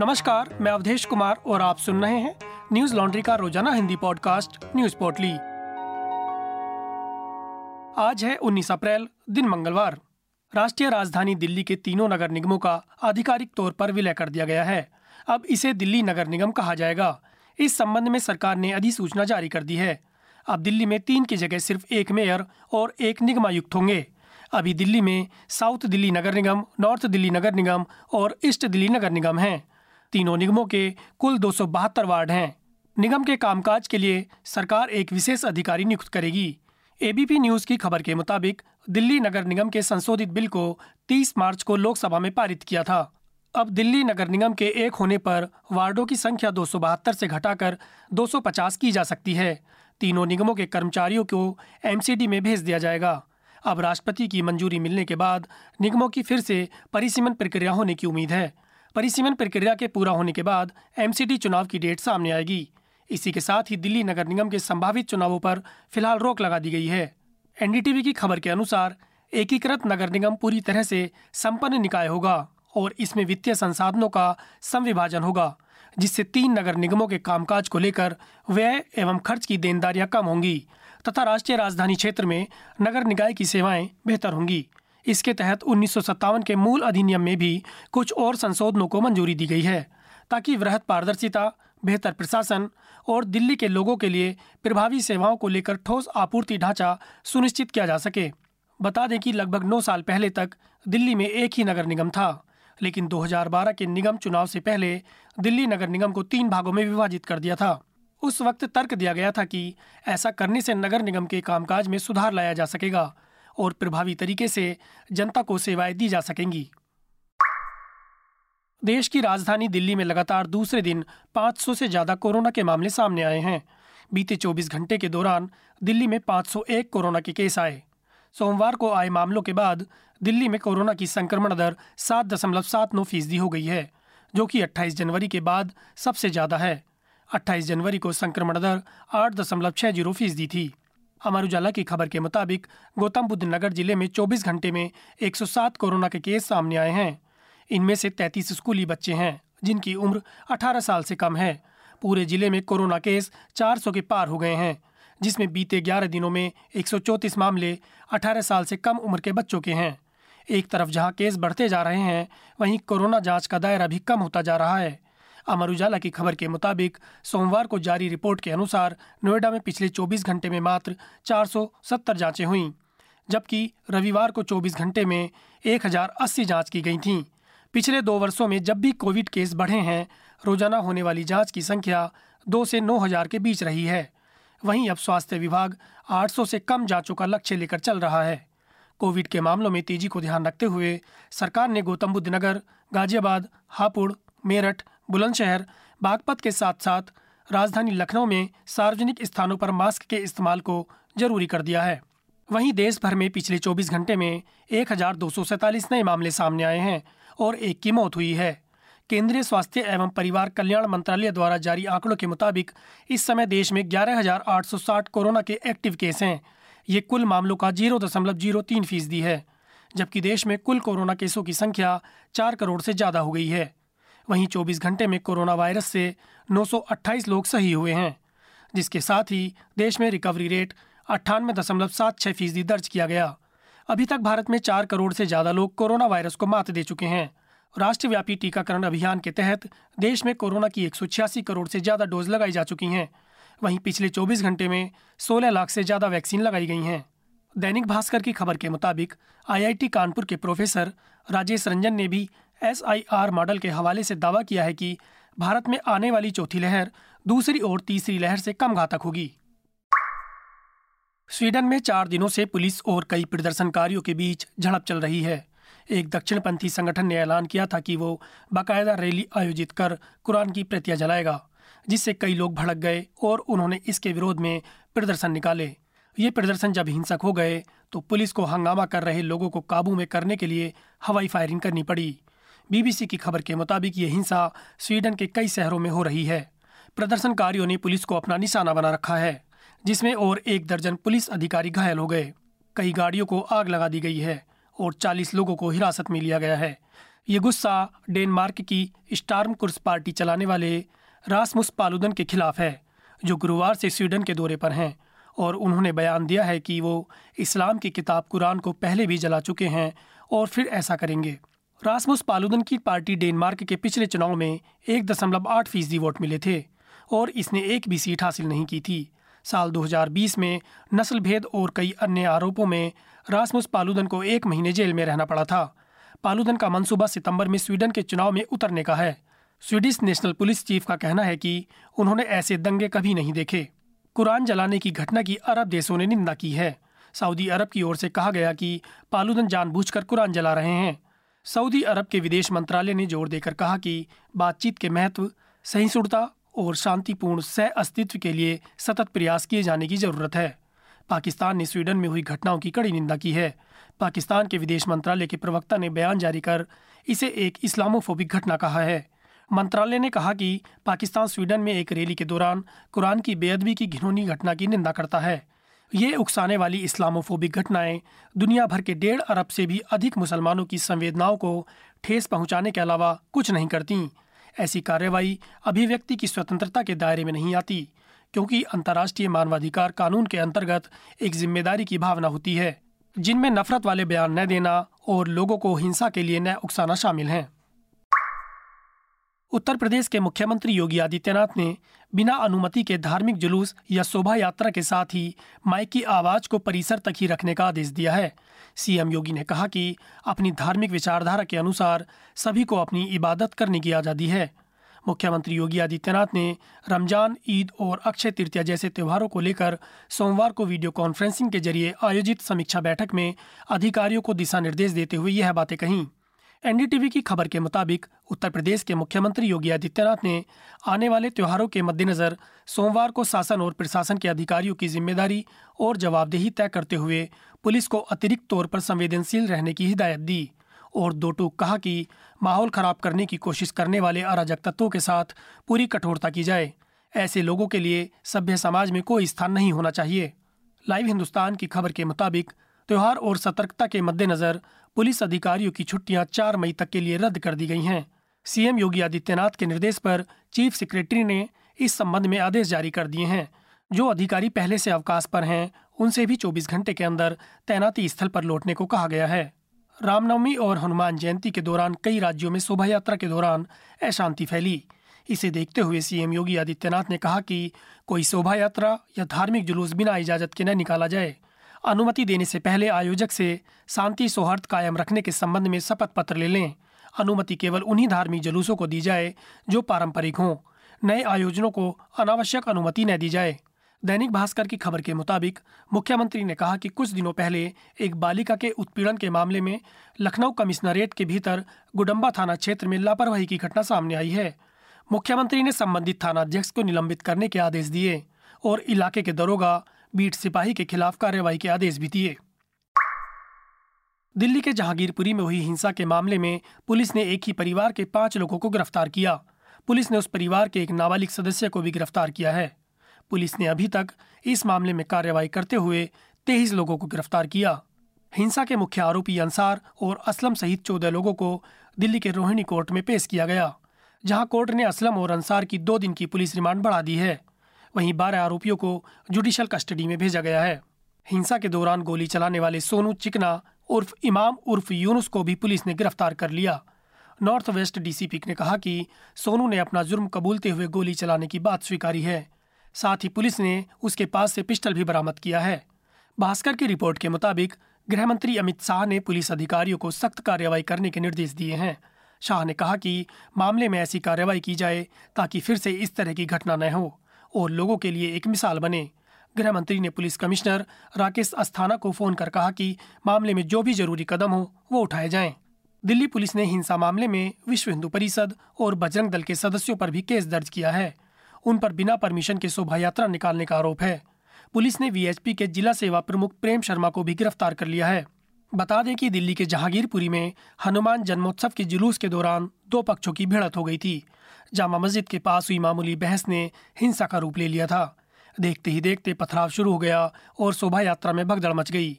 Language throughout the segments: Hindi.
नमस्कार, मैं अवधेश कुमार और आप सुन रहे हैं न्यूज़ लॉन्ड्री का रोज़ाना हिंदी पॉडकास्ट, न्यूज़ पोर्टली। आज है 19 अप्रैल, दिन मंगलवार। राष्ट्रीय राजधानी दिल्ली के तीनों नगर निगमों का आधिकारिक तौर पर विलय कर दिया गया है। अब इसे दिल्ली नगर निगम कहा जाएगा। इस संबंध में सरकार ने अधिसूचना जारी कर दी है। अब दिल्ली में तीन की जगह सिर्फ़ एक मेयर और एक निगमायुक्त होंगे। अभी दिल्ली में साउथ दिल्ली नगर निगम, नॉर्थ दिल्ली नगर निगम और ईस्ट दिल्ली नगर निगम हैं। तीनों निगमों के कुल दो सौ बहत्तर वार्ड हैं। निगम के कामकाज के लिए सरकार एक विशेष अधिकारी नियुक्त करेगी। एबीपी न्यूज़ की खबर के मुताबिक, दिल्ली नगर निगम के संशोधित बिल को 30 मार्च को लोकसभा में पारित किया था। अब दिल्ली नगर निगम के एक होने पर वार्डों की संख्या दो सौ बहत्तर से घटाकर 250 की जा सकती है। तीनों निगमों के कर्मचारियों को एमसीडी में भेज दिया जाएगा। अब राष्ट्रपति की मंजूरी मिलने के बाद निगमों की फिर से परिसीमन प्रक्रिया होने की उम्मीद है। परिसीमन प्रक्रिया के पूरा होने के बाद एमसीडी चुनाव की डेट सामने आएगी। इसी के साथ ही दिल्ली नगर निगम के संभावित चुनावों पर फ़िलहाल रोक लगा दी गई है। एनडीटीवी की खबर के अनुसार, एकीकृत नगर निगम पूरी तरह से संपन्न निकाय होगा और इसमें वित्तीय संसाधनों का संविभाजन होगा, जिससे तीन नगर निगमों के कामकाज को लेकर व्यय एवं खर्च की देनदारियाँ कम होंगी तथा राष्ट्रीय राजधानी क्षेत्र में नगर निकाय की सेवाएँ बेहतर होंगी। इसके तहत उन्नीस सौ सत्तावन के मूल अधिनियम में भी कुछ और संशोधनों को मंजूरी दी गई है, ताकि वृहद पारदर्शिता, बेहतर प्रशासन और दिल्ली के लोगों के लिए प्रभावी सेवाओं को लेकर ठोस आपूर्ति ढांचा सुनिश्चित किया जा सके। बता दें कि लगभग नौ साल पहले तक दिल्ली में एक ही नगर निगम था, लेकिन 2012 के निगम चुनाव से पहले दिल्ली नगर निगम को तीन भागों में विभाजित कर दिया था। उस वक्त तर्क दिया गया था कि ऐसा करने से नगर निगम के कामकाज में सुधार लाया जा सकेगा। और प्रभावी तरीके से जनता को सेवाएँ दी जा सकेंगी। देश की राजधानी दिल्ली में लगातार दूसरे दिन 500 से ज़्यादा कोरोना के मामले सामने आए हैं। बीते 24 घंटे के दौरान दिल्ली में 501 कोरोना के केस आए। सोमवार को आए मामलों के बाद दिल्ली में कोरोना की संक्रमण दर सात दशमलव सात नौ फ़ीसदी हो गई है, जो कि 28 जनवरी के बाद सबसे ज़्यादा है। 28 जनवरी को संक्रमण दर आठ दशमलव छह ज़ीरो फ़ीसदी थी। अमर उजाला की खबर के मुताबिक, गौतम बुद्ध नगर ज़िले में 24 घंटे में 107 कोरोना के केस सामने आए हैं। इनमें से 33 स्कूली बच्चे हैं, जिनकी उम्र 18 साल से कम है। पूरे ज़िले में कोरोना केस 400 के पार हो गए हैं, जिसमें बीते 11 दिनों में एक सौ चौंतीस मामले 18 साल से कम उम्र के बच्चों के हैं। एक तरफ़ जहाँ केस बढ़ते जा रहे हैं, वहीं कोरोना जाँच का दायरा भी कम होता जा रहा है। अमर उजाला की खबर के मुताबिक, सोमवार को जारी रिपोर्ट के अनुसार नोएडा में पिछले 24 घंटे में मात्र 470 जांचें हुईं, जबकि रविवार को 24 घंटे में 1080 जाँच की गई थीं। पिछले दो वर्षों में जब भी कोविड केस बढ़े हैं, रोज़ाना होने वाली जाँच की संख्या दो से नौ हज़ार के बीच रही है। वहीं अब स्वास्थ्य विभाग 800 से कम जांचों का लक्ष्य लेकर चल रहा है। कोविड के मामलों में तेज़ी को ध्यान रखते हुए सरकार ने गौतम बुद्ध नगर, गाजियाबाद, हापुड़, मेरठ बुलंदशहर बागपत के साथ साथ राजधानी लखनऊ में सार्वजनिक स्थानों पर मास्क के इस्तेमाल को ज़रूरी कर दिया है। वहीं देश भर में पिछले 24 घंटे में एक हज़ार दो सौ सैंतालीस नए मामले सामने आए हैं और एक की मौत हुई है। केंद्रीय स्वास्थ्य एवं परिवार कल्याण मंत्रालय द्वारा जारी आंकड़ों के मुताबिक इस समय देश में 11,860 कोरोना के एक्टिव केस हैं। ये कुल मामलों का ज़ीरो दशमलव ज़ीरो तीन फ़ीसदी है जबकि देश में कुल कोरोना केसों की संख्या चार करोड़ से ज़्यादा हो गई है। वहीं 24 घंटे में कोरोना वायरस से 928 लोग सही हुए हैं, जिसके साथ ही देश में रिकवरी रेट अट्ठानवे दशमलव सात छह फ़ीसदी दर्ज किया गया। अभी तक भारत में चार करोड़ से ज़्यादा लोग कोरोना वायरस को मात दे चुके हैं। राष्ट्रव्यापी टीकाकरण अभियान के तहत देश में कोरोना की एक सौ छियासी करोड़ से ज़्यादा डोज लगाई जा चुकी हैं। वहीं पिछले 24 घंटे में 16 लाख से ज़्यादा वैक्सीन लगाई गई हैं। दैनिक भास्कर की खबर के मुताबिक आईआईटी कानपुर के प्रोफेसर राजेश रंजन ने भी एसआईआर मॉडल के हवाले से दावा किया है कि भारत में आने वाली चौथी लहर दूसरी और तीसरी लहर से कम घातक होगी। स्वीडन में चार दिनों से पुलिस और कई प्रदर्शनकारियों के बीच झड़प चल रही है। एक दक्षिणपंथी संगठन ने ऐलान किया था कि वो बाकायदा रैली आयोजित कर कुरान की प्रतियाँ जलाएगा, जिससे कई लोग भड़क गए और उन्होंने इसके विरोध में प्रदर्शन निकाले। ये प्रदर्शन जब हिंसक हो गए तो पुलिस को हंगामा कर रहे लोगों को काबू में करने के लिए हवाई फायरिंग करनी पड़ी। बीबीसी की खबर के मुताबिक ये हिंसा स्वीडन के कई शहरों में हो रही है। प्रदर्शनकारियों ने पुलिस को अपना निशाना बना रखा है, जिसमें और एक दर्जन पुलिस अधिकारी घायल हो गए। कई गाड़ियों को आग लगा दी गई है और 40 लोगों को हिरासत में लिया गया है। ये गुस्सा डेनमार्क की स्टार्म कुर्स पार्टी चलाने वाले रासमुस पालुदन के खिलाफ है, जो गुरुवार से स्वीडन के दौरे पर हैं और उन्होंने बयान दिया है कि वो इस्लाम की किताब कुरान को पहले भी जला चुके हैं और फिर ऐसा करेंगे। रासमुस पालुदन की पार्टी डेनमार्क के पिछले चुनाव में एक दशमलव आठ फ़ीसदी वोट मिले थे और इसने एक भी सीट हासिल नहीं की थी। साल 2020 में नस्ल भेद और कई अन्य आरोपों में रासमुस पालुदन को एक महीने जेल में रहना पड़ा था। पालुदन का मंसूबा सितंबर में स्वीडन के चुनाव में उतरने का है। स्वीडिश नेशनल पुलिस चीफ का कहना है कि उन्होंने ऐसे दंगे कभी नहीं देखे। कुरान जलाने की घटना की अरब देशों ने निंदा की है। सऊदी अरब की ओर से कहा गया कि पालुदन जानबूझकर कुरान जला रहे हैं। सऊदी अरब के विदेश मंत्रालय ने ज़ोर देकर कहा कि बातचीत के महत्व, सहिष्णुता और शांतिपूर्ण सह अस्तित्व के लिए सतत प्रयास किए जाने की ज़रूरत है। पाकिस्तान ने स्वीडन में हुई घटनाओं की कड़ी निंदा की है। पाकिस्तान के विदेश मंत्रालय के प्रवक्ता ने बयान जारी कर इसे एक इस्लामोफोबिक घटना कहा है। मंत्रालय ने कहा कि पाकिस्तान स्वीडन में एक रैली के दौरान कुरान की बेअदबी की घिनौनी घटना की निंदा करता है। ये उकसाने वाली इस्लामोफोबिक घटनाएँ दुनिया भर के डेढ़ अरब से भी अधिक मुसलमानों की संवेदनाओं को ठेस पहुँचाने के अलावा कुछ नहीं करती। ऐसी कार्रवाई अभिव्यक्ति की स्वतंत्रता के दायरे में नहीं आती, क्योंकि अंतर्राष्ट्रीय मानवाधिकार कानून के अंतर्गत एक ज़िम्मेदारी की भावना होती है, जिनमें नफरत वाले बयान न देना और लोगों को हिंसा के लिए न उकसाना शामिल हैं। उत्तर प्रदेश के मुख्यमंत्री योगी आदित्यनाथ ने बिना अनुमति के धार्मिक जुलूस या शोभा यात्रा के साथ ही माइक की आवाज़ को परिसर तक ही रखने का आदेश दिया है। सीएम योगी ने कहा कि अपनी धार्मिक विचारधारा के अनुसार सभी को अपनी इबादत करने की आज़ादी है। मुख्यमंत्री योगी आदित्यनाथ ने रमज़ान, ईद और अक्षय तृतीया जैसे त्योहारों को लेकर सोमवार को वीडियो कॉन्फ्रेंसिंग के ज़रिए आयोजित समीक्षा बैठक में अधिकारियों को दिशा निर्देश देते हुए यह बातें कहीं। एनडीटीवी की खबर के मुताबिक उत्तर प्रदेश के मुख्यमंत्री योगी आदित्यनाथ ने आने वाले त्योहारों के मद्देनजर सोमवार को शासन और प्रशासन के अधिकारियों की ज़िम्मेदारी और जवाबदेही तय करते हुए पुलिस को अतिरिक्त तौर पर संवेदनशील रहने की हिदायत दी और दो टूक कहा कि माहौल खराब करने की कोशिश करने वाले अराजक तत्वों के साथ पूरी कठोरता की जाए। ऐसे लोगों के लिए सभ्य समाज में कोई स्थान नहीं होना चाहिए। लाइव हिंदुस्तान की खबर के मुताबिक त्योहार और सतर्कता के मद्देनजर पुलिस अधिकारियों की छुट्टियाँ चार मई तक के लिए रद्द कर दी गई हैं। सीएम योगी आदित्यनाथ के निर्देश पर चीफ सेक्रेटरी ने इस संबंध में आदेश जारी कर दिए हैं। जो अधिकारी पहले से अवकाश पर हैं, उनसे भी 24 घंटे के अंदर तैनाती स्थल पर लौटने को कहा गया है। रामनवमी और हनुमान जयंती के दौरान कई राज्यों में शोभा यात्रा के दौरान अशांति फैली। इसे देखते हुए सीएम योगी आदित्यनाथ ने कहा कि कोई शोभा यात्रा या धार्मिक जुलूस बिना इजाज़त के न निकाला जाए। अनुमति देने से पहले आयोजक से शांति सौहार्द कायम रखने के संबंध में शपथ पत्र ले लें। अनुमति केवल उन्हीं धार्मिक जुलूसों को दी जाए, जो पारंपरिक हों। नए आयोजनों को अनावश्यक अनुमति न दी जाए। दैनिक भास्कर की खबर के मुताबिक, मुख्यमंत्री ने कहा कि कुछ दिनों पहले एक बालिका के उत्पीड़न के मामले में लखनऊ कमिश्नरेट के भीतर गुडम्बा थाना क्षेत्र में लापरवाही की घटना सामने आई है। मुख्यमंत्री ने संबंधित थाना अध्यक्ष को निलंबित करने के आदेश दिए और इलाके के दरोगा बीट सिपाही के खिलाफ कार्रवाई के आदेश भी दिए। दिल्ली के जहांगीरपुरी में हुई हिंसा के मामले में पुलिस ने एक ही परिवार के पाँच लोगों को गिरफ़्तार किया। पुलिस ने उस परिवार के एक नाबालिग सदस्य को भी गिरफ़्तार किया है। पुलिस ने अभी तक इस मामले में कार्रवाई करते हुए तेईस लोगों को गिरफ़्तार किया। हिंसा के मुख्य आरोपी अंसार और असलम सहित चौदह लोगों को दिल्ली के रोहिणी कोर्ट में पेश किया गया, जहाँ कोर्ट ने असलम और अंसार की दो दिन की पुलिस रिमांड बढ़ा दी है। वहीं बारह आरोपियों को जुडिशल कस्टडी में भेजा गया है। हिंसा के दौरान गोली चलाने वाले सोनू चिकना उर्फ़ इमाम उर्फ़ यूनुस को भी पुलिस ने गिरफ़्तार कर लिया। नॉर्थ वेस्ट डीसीपी ने कहा कि सोनू ने अपना जुर्म कबूलते हुए गोली चलाने की बात स्वीकारी है। साथ ही पुलिस ने उसके पास से पिस्टल भी बरामद किया है। भास्कर की रिपोर्ट के मुताबिक गृह मंत्री अमित शाह ने पुलिस अधिकारियों को सख्त कार्रवाई करने के निर्देश दिए हैं। शाह ने कहा कि मामले में ऐसी कार्रवाई की जाए ताकि फिर से इस तरह की घटना न हो। और लोगों के लिए एक मिसाल बने। गृह मंत्री ने पुलिस कमिश्नर राकेश अस्थाना को फ़ोन कर कहा कि मामले में जो भी ज़रूरी कदम हो, वो उठाए जाएँ। दिल्ली पुलिस ने हिंसा मामले में विश्व हिंदू परिषद और बजरंग दल के सदस्यों पर भी केस दर्ज किया है। उन पर बिना परमिशन के शोभा यात्रा निकालने का आरोप है। पुलिस ने वीएचपी के जिला सेवा प्रमुख प्रेम शर्मा को भी गिरफ़्तार कर लिया है। बता दें कि दिल्ली के जहांगीरपुरी में हनुमान जन्मोत्सव के जुलूस के दौरान दो पक्षों की भिड़त हो गई थी। जामा मस्जिद के पास हुई मामूली बहस ने हिंसा का रूप ले लिया था। देखते ही देखते पथराव शुरू हो गया और शोभा यात्रा में भगदड़ मच गई।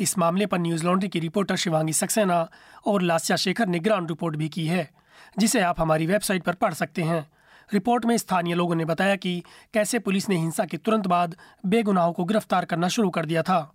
इस मामले पर न्यूज़ लॉन्ड्री की रिपोर्टर शिवांगी सक्सेना और लास्या शेखर ने ग्राउंड रिपोर्ट भी की है, जिसे आप हमारी वेबसाइट पर पढ़ सकते हैं। रिपोर्ट में स्थानीय लोगों ने बताया कि कैसे पुलिस ने हिंसा के तुरंत बाद बेगुनाहों को गिरफ़्तार करना शुरू कर दिया था।